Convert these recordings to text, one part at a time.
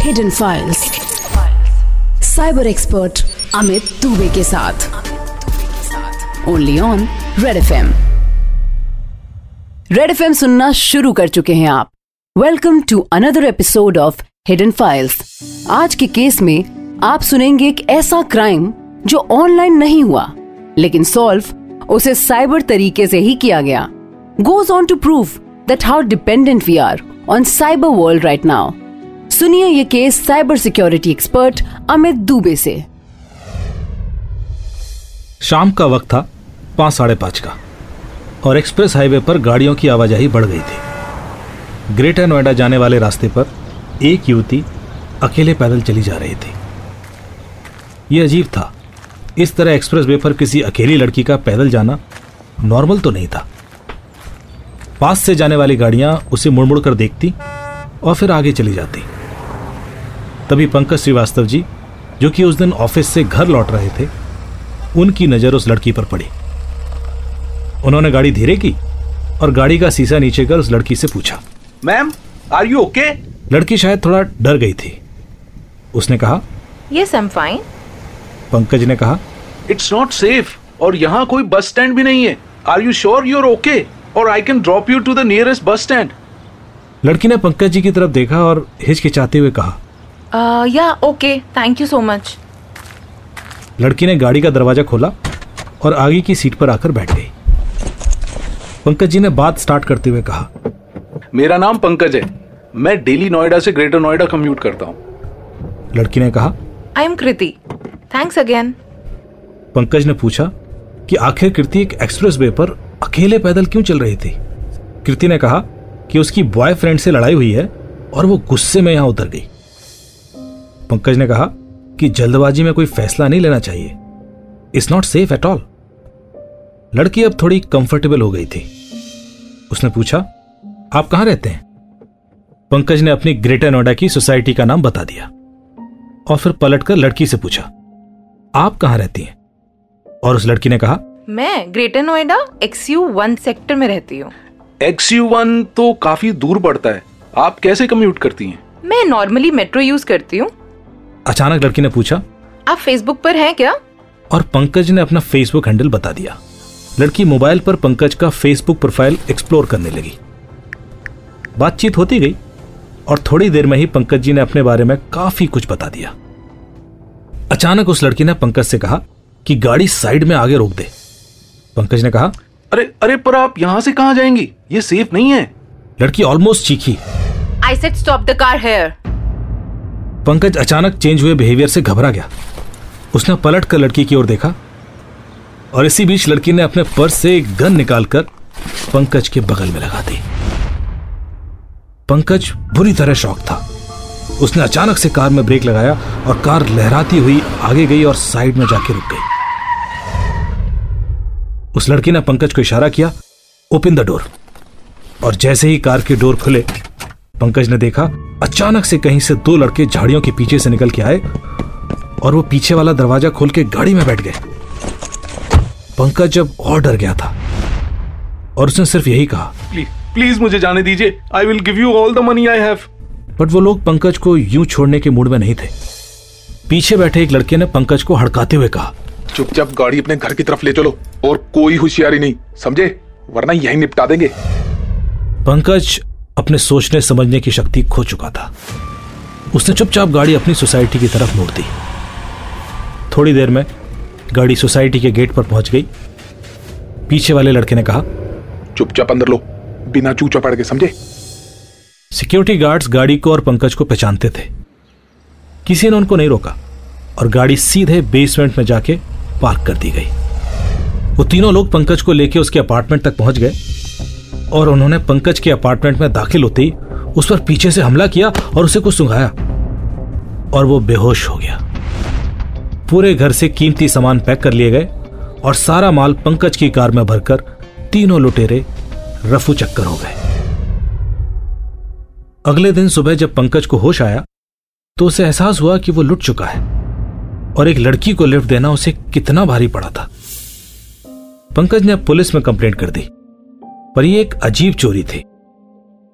Hidden files cyber expert Amit Dubey के साथ. Only on red F M red F M सुनना शुरू कर चुके हैं आप. Welcome to another episode of hidden files आज के केस में आप सुनेंगे एक ऐसा क्राइम जो ऑनलाइन नहीं हुआ, लेकिन सॉल्व उसे साइबर तरीके से ही किया गया. Goes on to prove that how dependent we are on cyber world right now सुनिए ये case cyber security expert Amit Dubey से। शाम का वक्त था, पाँच साढ़े पाँच का, और एक्सप्रेस हाईवे पर गाड़ियों की आवाजाही बढ़ गई थी। ग्रेटर नोएडा जाने वाले रास्ते पर एक युवती अकेले पैदल चली जा रही थी। यह अजीब था। इस तरह एक्सप्रेस वे पर किसी अकेली लड़की का पैदल जाना नॉर्मल तो नहीं था। पास से जाने वाली गाड़ियाँ उसे मुड़ मुड़ कर देखती और फिर आगे चली जाती। तभी पंकज श्रीवास्तव जी जो कि उस दिन ऑफ़िस से घर लौट रहे थे उनकी नज़र उस लड़की पर पड़ी। उन्होंने गाड़ी धीरे की और गाड़ी का शीशा नीचे कर उस लड़की से पूछा। Ma'am are you okay? लड़की शायद थोड़ा डर गई थी। उसने कहा yes I am fine. Pankaj ने कहा इट्स नॉट सेफ़ और यहाँ कोई बस स्टैंड भी नहीं है। Are you sure your okay? और I can drop you to the nearest bus stand. लड़की ने पंकज जी की तरफ़ देखा और हिचकिचाते हुए कहा yeah okay thank you so much लड़की ने गाड़ी का दरवाज़ा खोला और आगे की सीट पर आकर बैठ गई। पंकज जी ने बात स्टार्ट करते हुए कहा मेरा नाम पंकज है। मैं डेली नोएडा से ग्रेटर नोएडा कम्यूट करता हूँ। लड़की ने कहा I am Kriti thanks again Pankaj ने पूछा कि आखिर कृति एक एक्सप्रेस वे पर अकेले पैदल क्यों चल रही थी? कृति ने कहा कि उसकी बॉयफ्रेंड से लड़ाई हुई है और वो गुस्से में यहाँ उतर गई। पंकज ने कहा कि जल्दबाजी में कोई फैसला नहीं लेना चाहिए। It's not safe at all लड़की अब थोड़ी कंफर्टेबल हो गई थी। उसने पूछा आप कहाँ रहते हैं? पंकज ने अपनी ग्रेटर नोएडा की सोसाइटी का नाम बता दिया और फिर पलटकर लड़की से पूछा आप कहाँ रहती हैं? और उस लड़की ने कहा मैं Greater Noida X U one sector में रहती हूँ। एक्स यू वन तो काफ़ी दूर पड़ता है। आप कैसे कम्यूट करती हैं? मैं नॉर्मली मेट्रो यूज़ करती हूँ। अचानक लड़की ने पूछा आप फेसबुक पर हैं क्या? और पंकज ने अपना फेसबुक हैंडल बता दिया। लड़की मोबाइल पर पंकज का फेसबुक प्रोफ़ाइल एक्सप्लोर करने लगी। बातचीत होती गई और थोड़ी देर में ही पंकज जी ने अपने बारे में काफ़ी कुछ बता दिया। अचानक उस लड़की ने पंकज से कहा कि गाड़ी साइड में आगे रोक दे। पंकज ने कहा अरे अरे पर आप यहाँ से कहाँ जाएँगी? ये सेफ़ नहीं है। लड़की almost चीखी। I said stop the car here Pankaj अचानक चेंज हुए बिहेवियर से घबरा गया। उसने पलट कर लड़की की ओर देखा और इसी बीच लड़की ने अपने पर्स से एक गन निकालकर पंकज के बगल में लगा दी। पंकज बुरी तरह शौक था। उसने अचानक से कार में ब्रेक लगाया और कार लहराती हुई आगे गई और साइड में जाके रुक गई। उस लड़की ने पंकज को इशारा किया, ओपन द डोर। और जैसे ही कार के डोर खुले, पंकज ने देखा अचानक से कहीं से दो लड़के झाड़ियों के पीछे से निकल के आए और वो पीछे वाला दरवाज़ा खोल के गाड़ी में बैठ गए। पंकज जब और डर गया था और उसने सिर्फ़ यही कहा प्लीज़ प्लीज़ मुझे जाने दीजिए। I will give you all the money I have but वो लोग पंकज को यूँ छोड़ने के मूड में नहीं थे। पीछे बैठे एक लड़के ने पंकज को हड़काते हुए कहा चुपचाप गाड़ी अपने घर की तरफ़ ले चलो और कोई होशियारी नहीं समझे? वरना यही निपटा देंगे। पंकज अपने सोचने समझने की शक्ति खो चुका था। उसने चुपचाप गाड़ी अपनी सोसाइटी की तरफ़ मोड़ दी। थोड़ी देर में गाड़ी सोसाइटी के गेट पर पहुँच गई। पीछे वाले लड़के ने कहा चुपचाप अंदर लो बिना चूचा पड़ के समझे? सिक्योरिटी गार्ड्स गाड़ी को और पंकज को पहचानते थे। किसी ने उनको नहीं रोका और गाड़ी सीधे बेसमेंट में जाके पार्क कर दी गई। वो तीनों लोग पंकज को लेकर उसके अपार्टमेंट तक पहुँच गए। और उन्होंने पंकज के अपार्टमेंट में दाखिल होते ही उस पर पीछे से हमला किया और उसे कुछ सुंघाया। और वो बेहोश हो गया। पूरे घर से कीमती सामान पैक कर लिए गए और सारा माल पंकज की कार में भरकर तीनों लुटेरे, रफू चक्कर हो गए। अगले दिन सुबह जब पंकज को होश आया तो उसे एहसास हुआ कि वो लुट चुका है और एक लड़की को लिफ्ट देना उसे कितना भारी पड़ा था। पंकज ने पुलिस में कंप्लेंट कर दी। पर यह एक अजीब चोरी थी।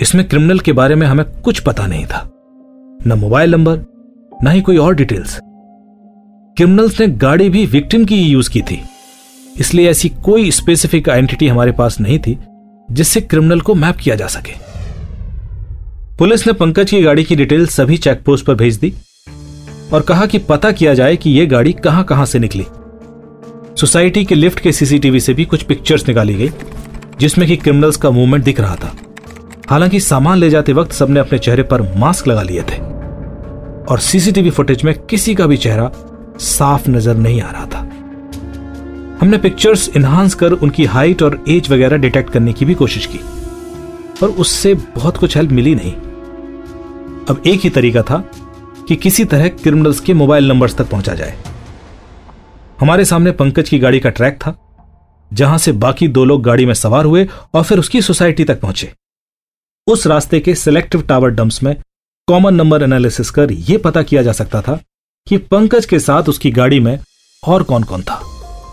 इसमें क्रिमिनल के बारे में हमें कुछ पता नहीं था। न मोबाइल नंबर, न ही कोई और डिटेल्स। क्रिमिनल्स ने गाड़ी भी विक्टिम की यूज़ की थी। इसलिए ऐसी कोई स्पेसिफिक आइडेंटिटी हमारे पास नहीं थी, जिससे क्रिमिनल को मैप किया जा सके। पुलिस ने पंकज की गाड़ी की डिटेल सभी चेकपोस्ट पर भेज दी और कहा कि पता किया जाए कि यह गाड़ी कहाँ कहाँ से निकली। सोसाइटी के लिफ्ट के सीसीटीवी से भी कुछ पिक्चर्स निकाली गई। जिसमें कि क्रिमिनल्स का मूवमेंट दिख रहा था। हालाँकि सामान ले जाते वक्त सबने अपने चेहरे पर मास्क लगा लिए थे। और सीसीटीवी फुटेज में किसी का भी चेहरा साफ़ नज़र नहीं आ रहा था। हमने पिक्चर्स इन्हांस कर उनकी हाइट और एज वगैरह डिटेक्ट करने की भी कोशिश की। पर उससे बहुत कुछ हेल्प मिली नहीं। अब एक ही तरीका था कि किसी तरह क्रिमिनल्स के मोबाइल नंबर्स तक पहुँचा जाए। हमारे सामने पंकज की गाड़ी का ट्रैक था। जहाँ से बाकी दो लोग गाड़ी में सवार हुए और फिर उसकी सोसाइटी तक पहुँचे। उस रास्ते के सिलेक्टिव टावर डंप्स में कॉमन नंबर एनालिसिस कर यह पता किया जा सकता था कि पंकज के साथ उसकी गाड़ी में और कौन कौन था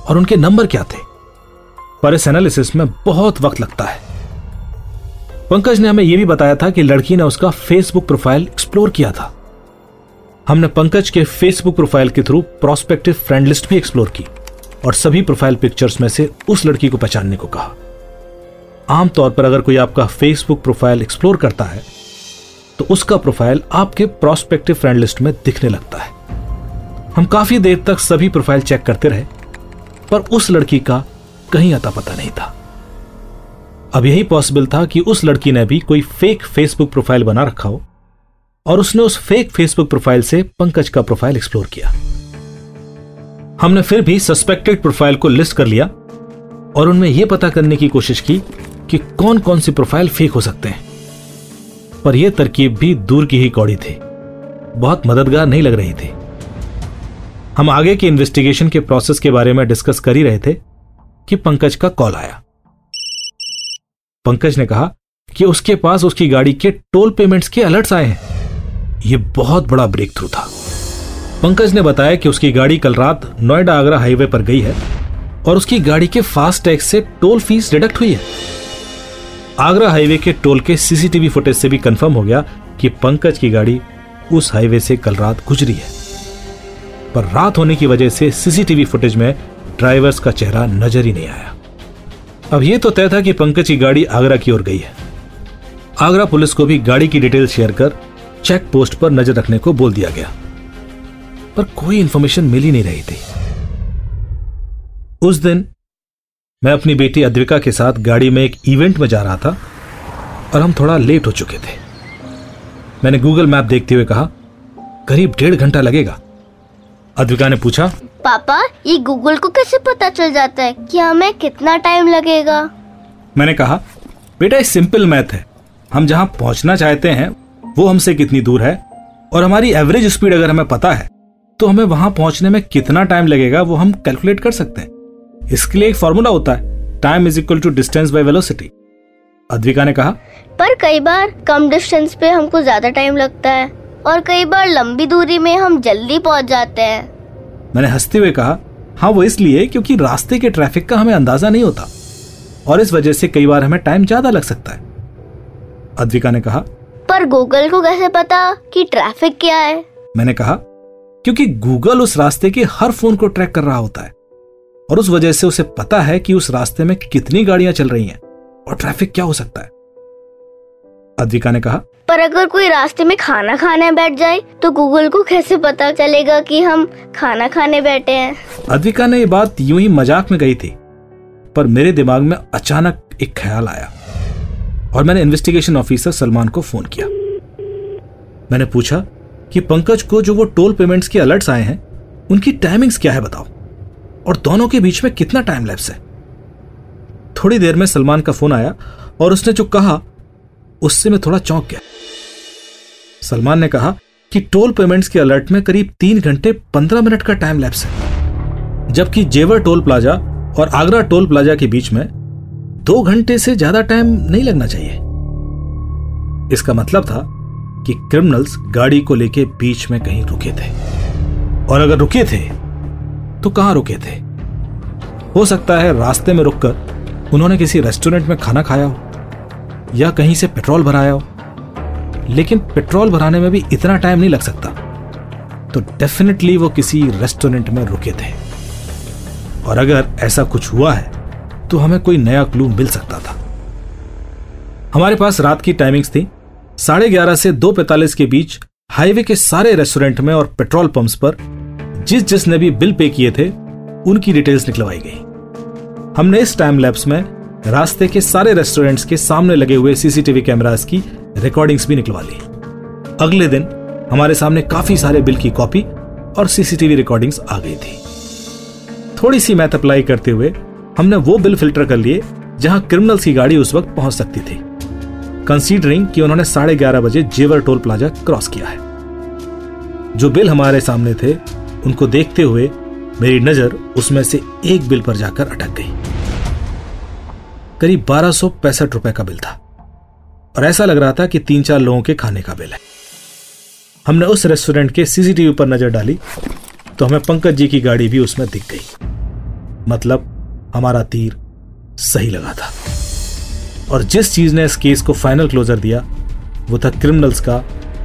और उनके नंबर क्या थे। पर इस एनालिसिस में बहुत वक्त लगता है। पंकज ने हमें यह भी बताया था कि लड़की ने उसका फेसबुक प्रोफ़ाइल एक्सप्लोर किया था। हमने पंकज के फेसबुक प्रोफ़ाइल के थ्रू प्रोस्पेक्टिव फ्रेंड लिस्ट भी एक्सप्लोर की। और सभी प्रोफ़ाइल पिक्चर्स में से उस लड़की को पहचानने को कहा। आमतौर पर अगर कोई आपका फेसबुक प्रोफ़ाइल एक्सप्लोर करता है तो उसका प्रोफ़ाइल आपके प्रोस्पेक्टिव फ्रेंड लिस्ट में दिखने लगता है। हम काफ़ी देर तक सभी प्रोफ़ाइल चेक करते रहे, पर उस लड़की का कहीं अता पता नहीं था। अब यही पॉसिबल था कि उस लड़की ने भी कोई फेक फेसबुक प्रोफ़ाइल बना रखा हो, और उसने उस फेक फेसबुक प्रोफ़ाइल से पंकज का प्रोफ़ाइल एक्सप्लोर किया। हमने फिर भी सस्पेक्टेड प्रोफ़ाइल को लिस्ट कर लिया और उनमें यह पता करने की कोशिश की कि कौन कौन सी प्रोफ़ाइल फेक हो सकते हैं। पर यह तरकीब भी दूर की ही कौड़ी थी। बहुत मददगार नहीं लग रही थी। हम आगे के इन्वेस्टिगेशन के प्रोसेस के बारे में डिस्कस कर ही रहे थे कि पंकज का कॉल आया। पंकज ने कहा कि उसके पास उसकी गाड़ी के टोल पेमेंट्स के अलर्ट्स आए हैं। यह बहुत बड़ा ब्रेक थ्रू था। पंकज ने बताया कि उसकी गाड़ी कल रात नोएडा आगरा हाईवे पर गई है और उसकी गाड़ी के फास्ट टैग से टोल फ़ीस डिडक्ट हुई है। आगरा हाईवे के टोल के सीसीटीवी फुटेज से भी कंफर्म हो गया कि पंकज की गाड़ी उस हाईवे से कल रात गुजरी है। पर रात होने की वजह से सीसीटीवी फुटेज में ड्राइवर्स का चेहरा नज़र ही नहीं आया। अब यह तो तय था कि पंकज की गाड़ी आगरा की ओर गई है। आगरा पुलिस को भी गाड़ी की डिटेल शेयर कर चेक पोस्ट पर नज़र रखने को बोल दिया गया। पर कोई इंफॉर्मेशन मिल ही नहीं रही थी। उस दिन मैं अपनी बेटी अद्विका के साथ गाड़ी में एक इवेंट में जा रहा था और हम थोड़ा लेट हो चुके थे। मैंने गूगल मैप देखते हुए कहा करीब डेढ़ घंटा लगेगा। अद्विका ने पूछा पापा ये गूगल को कैसे पता चल जाता है कि हमें कितना टाइम लगेगा? मैंने कहा बेटा ये सिंपल मैथ है। हम जहाँ पहुँचना चाहते हैं वो हमसे कितनी दूर है? और हमारी एवरेज स्पीड अगर हमें पता है तो हमें वहाँ पहुँचने में कितना टाइम लगेगा वो हम कैलकुलेट कर सकते हैं। इसके लिए एक फॉर्मूला होता है time is equal to distance by velocity Advika ने कहा पर कई बार कम डिस्टेंस पे हमको ज़्यादा टाइम लगता है और कई बार लंबी दूरी में हम जल्दी पहुँच जाते हैं। मैंने हँसते हुए कहा हाँ वो इसलिए क्योंकि रास्ते के ट्रैफ़िक का हमें अंदाज़ा नहीं होता और इस वजह से कई बार हमें टाइम ज़्यादा लग सकता है। अद्विका ने कहा पर गूगल को कैसे पता कि ट्रैफ़िक क्या है? मैंने कहा क्योंकि गूगल उस रास्ते के हर फ़ोन को ट्रैक कर रहा होता है। और उस वजह से उसे पता है कि उस रास्ते में कितनी गाड़ियाँ चल रही हैं और ट्रैफ़िक क्या हो सकता है। अद्विका ने कहा पर अगर कोई रास्ते में खाना खाने बैठ जाए तो गूगल को कैसे पता चलेगा कि हम खाना खाने बैठे हैं? अद्विका ने ये बात यूँ ही मज़ाक में गई थी पर मेरे दिमाग में अचानक एक ख्याल आया और मैंने इन्वेस्टिगेशन ऑफिसर सलमान को फ़ोन किया। मैंने पूछा कि पंकज को जो वो टोल पेमेंट्स के अलर्ट्स आए हैं, उनकी टाइमिंग्स क्या है बताओ? और दोनों के बीच में कितना टाइम लैप्स है? थोड़ी देर में सलमान का फ़ोन आया और उसने जो कहा, उससे मैं थोड़ा चौंक गया। सलमान ने कहा कि टोल पेमेंट्स के अलर्ट में करीब तीन घंटे पंद्रह मिनट का टाइम लैप्स है। जबकि जेवर टोल प्लाजा और आगरा टोल प्लाजा के बीच में दो घंटे से ज़्यादा टाइम नहीं लगना चाहिए। इसका मतलब था कि क्रिमिनल्स गाड़ी को लेके बीच में कहीं रुके थे। और अगर रुके थे तो कहाँ रुके थे? हो सकता है रास्ते में रुककर उन्होंने किसी रेस्टोरेंट में खाना खाया हो, या कहीं से पेट्रोल भराया हो। लेकिन पेट्रोल भराने में भी इतना टाइम नहीं लग सकता। तो डेफिनेटली वो किसी रेस्टोरेंट में रुके थे। और अगर ऐसा कुछ हुआ है तो हमें कोई नया क्लू मिल सकता था। हमारे पास रात की टाइमिंग्स थी। साढ़े ग्यारह से दो पैतालीस के बीच हाईवे के सारे रेस्टोरेंट में और पेट्रोल पंप्स पर जिस जिसने भी बिल पे किए थे, उनकी डिटेल्स निकलवाई गई। हमने इस टाइम लैब्स में रास्ते के सारे रेस्टोरेंट्स के सामने लगे हुए सीसीटीवी कैमरास की रिकॉर्डिंग्स भी निकलवा ली। अगले दिन हमारे सामने काफ़ी सारे बिल की कॉपी और सीसीटीवी रिकॉर्डिंग्स आ गई थी। थोड़ी सी मैथ अप्लाई करते हुए हमने वो बिल फ़िल्टर कर लिए जहाँ क्रिमिनल्स की गाड़ी उस वक्त पहुँच सकती थी। कंसीडरिंग कि उन्होंने साढ़े ग्यारह बजे जेवर टोल प्लाजा क्रॉस किया है। जो बिल हमारे सामने थे, उनको देखते हुए मेरी नज़र उसमें से एक बिल पर जाकर अटक गई। करीब बारह सौ पैंसठ रुपए का बिल था। और ऐसा लग रहा था कि तीन चार लोगों के खाने का बिल है। हमने उस रेस्टोरेंट के सीसीटीवी पर नज़र डाली तो हमें पंकज जी की गाड़ी भी उसमें दिख गई। मतलब हमारा तीर सही लगा था। और जिस चीज़ ने इस केस को फाइनल क्लोजर दिया, वो था क्रिमिनल्स का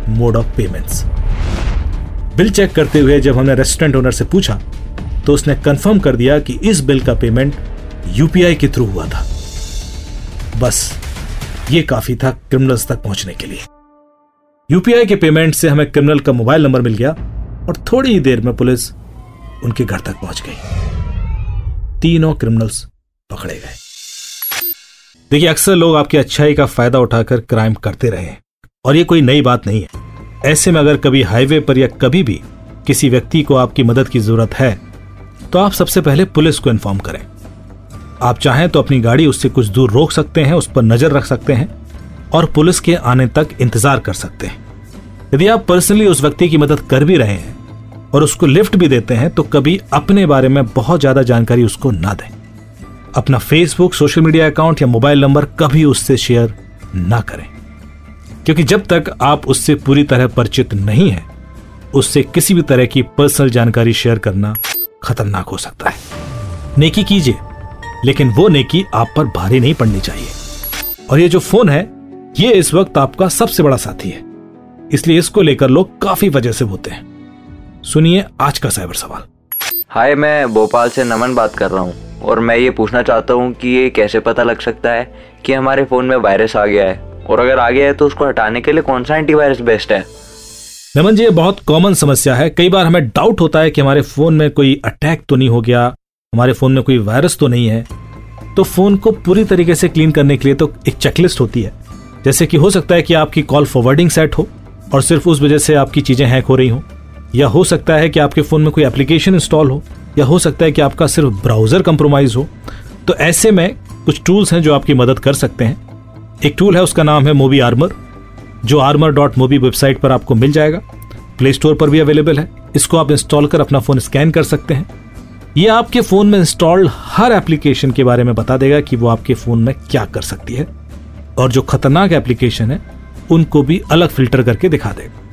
mode of payments bill check करते हुए जब हमने रेस्टोरेंट ओनर से पूछा तो उसने कंफर्म कर दिया कि इस बिल का पेमेंट यूपीआई के थ्रू हुआ था। बस, ये काफ़ी था क्रिमिनल्स तक पहुँचने के लिए। यूपीआई के पेमेंट से हमें क्रिमिनल का मोबाइल नंबर मिल गया और थोड़ी ही देर में पुलिस उनके घर तक पहुँच गई। तीनों क्रिमिनल्स पकड़े गए। देखिए, अक्सर लोग आपकी अच्छाई का फ़ायदा उठाकर क्राइम करते रहे और ये कोई नई बात नहीं है। ऐसे में अगर कभी हाईवे पर या कभी भी किसी व्यक्ति को आपकी मदद की ज़रूरत है तो आप सबसे पहले पुलिस को इन्फॉर्म करें। आप चाहें तो अपनी गाड़ी उससे कुछ दूर रोक सकते हैं, उस पर नज़र रख सकते हैं, और पुलिस के आने तक इंतज़ार कर सकते हैं। यदि आप पर्सनली उस व्यक्ति की मदद कर भी रहे हैं और उसको लिफ्ट भी देते हैं तो कभी अपने बारे में बहुत ज़्यादा जानकारी उसको ना दें। अपना फेसबुक सोशल मीडिया अकाउंट या मोबाइल नंबर कभी उससे शेयर ना करें। क्योंकि जब तक आप उससे पूरी तरह परिचित नहीं है, उससे किसी भी तरह की पर्सनल जानकारी शेयर करना खतरनाक हो सकता है। नेकी कीजिए, लेकिन वो नेकी आप पर भारी नहीं पड़नी चाहिए। और ये जो फ़ोन है, ये इस वक्त आपका सबसे बड़ा साथी है। इसलिए इसको लेकर लोग काफ़ी वजह से होते हैं। सुनिए आज का साइबर सवाल। हाय, मैं भोपाल से नमन बात कर रहा हूँ। और मैं ये पूछना चाहता हूँ कि ये कैसे पता लग सकता है कि हमारे फ़ोन में वायरस आ गया है? और अगर आ गया है तो उसको हटाने के लिए कौन सा एंटीवायरस बेस्ट है? नमन जी, ये बहुत कॉमन समस्या है। कई बार हमें डाउट होता है कि हमारे फ़ोन में कोई अटैक तो नहीं हो गया, हमारे फ़ोन में कोई वायरस तो नहीं है। तो फ़ोन को पूरी तरीके से क्लीन करने के लिए तो एक चेकलिस्ट होती है। जैसे कि हो सकता है कि आपकी कॉल फॉरवर्डिंग सेट हो, और सिर्फ़ उस वजह से आपकी चीज़ें हैक हो रही हो। या हो सकता है कि आपके फ़ोन में कोई एप्लीकेशन इंस्टॉल हो। या हो सकता है कि आपका सिर्फ़ ब्राउज़र कंप्रोमाइज हो। तो ऐसे में कुछ टूल्स हैं जो आपकी मदद कर सकते हैं। एक टूल है, उसका नाम है मोबी आर्मर जो आर्मर डॉट मोबी वेबसाइट पर आपको मिल जाएगा। प्ले स्टोर पर भी अवेलेबल है। इसको आप इंस्टॉल कर अपना फ़ोन स्कैन कर सकते हैं। ये आपके फ़ोन में इंस्टॉल्ड हर एप्लीकेशन के बारे में बता देगा कि वो आपके फ़ोन में क्या कर सकती है। और जो खतरनाक एप्लीकेशन है, उनको भी अलग फ़िल्टर करके दिखा देगा।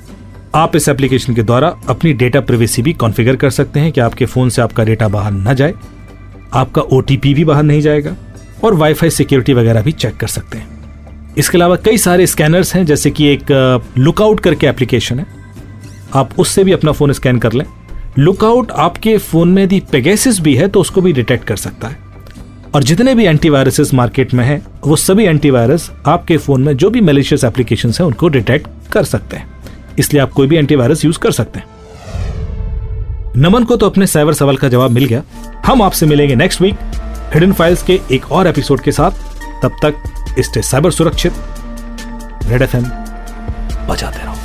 आप इस एप्लीकेशन के द्वारा अपनी डेटा प्रिवेसी भी कॉन्फ़िगर कर सकते हैं कि आपके फ़ोन से आपका डेटा बाहर ना जाए, आपका ओटीपी भी बाहर नहीं जाएगा और वाईफाई सिक्योरिटी वगैरह भी चेक कर सकते हैं। इसके अलावा कई सारे स्कैनर्स हैं, जैसे कि एक लुकआउट करके एप्लीकेशन है। आप उससे भी अपना फ़ोन स्कैन कर लें। लुकआउट आपके फ़ोन में यदि पेगेसिस भी है तो उसको भी डिटेक्ट कर सकता है। और जितने भी एंटीवायरसेस मार्केट में हैं, वो सभी एंटीवायरस आपके फ़ोन में जो भी मेलिशियस एप्लीकेशन हैं, उनको डिटेक्ट कर सकते हैं। इसलिए आप कोई भी एंटीवायरस यूज़ कर सकते हैं। नमन को तो अपने साइबर सवाल का जवाब मिल गया। हम आपसे मिलेंगे नेक्स्ट वीक हिडन फाइल्स के एक और एपिसोड के साथ। तब तक स्टे साइबर सुरक्षित रेड एफ़ एम बजाते रहो।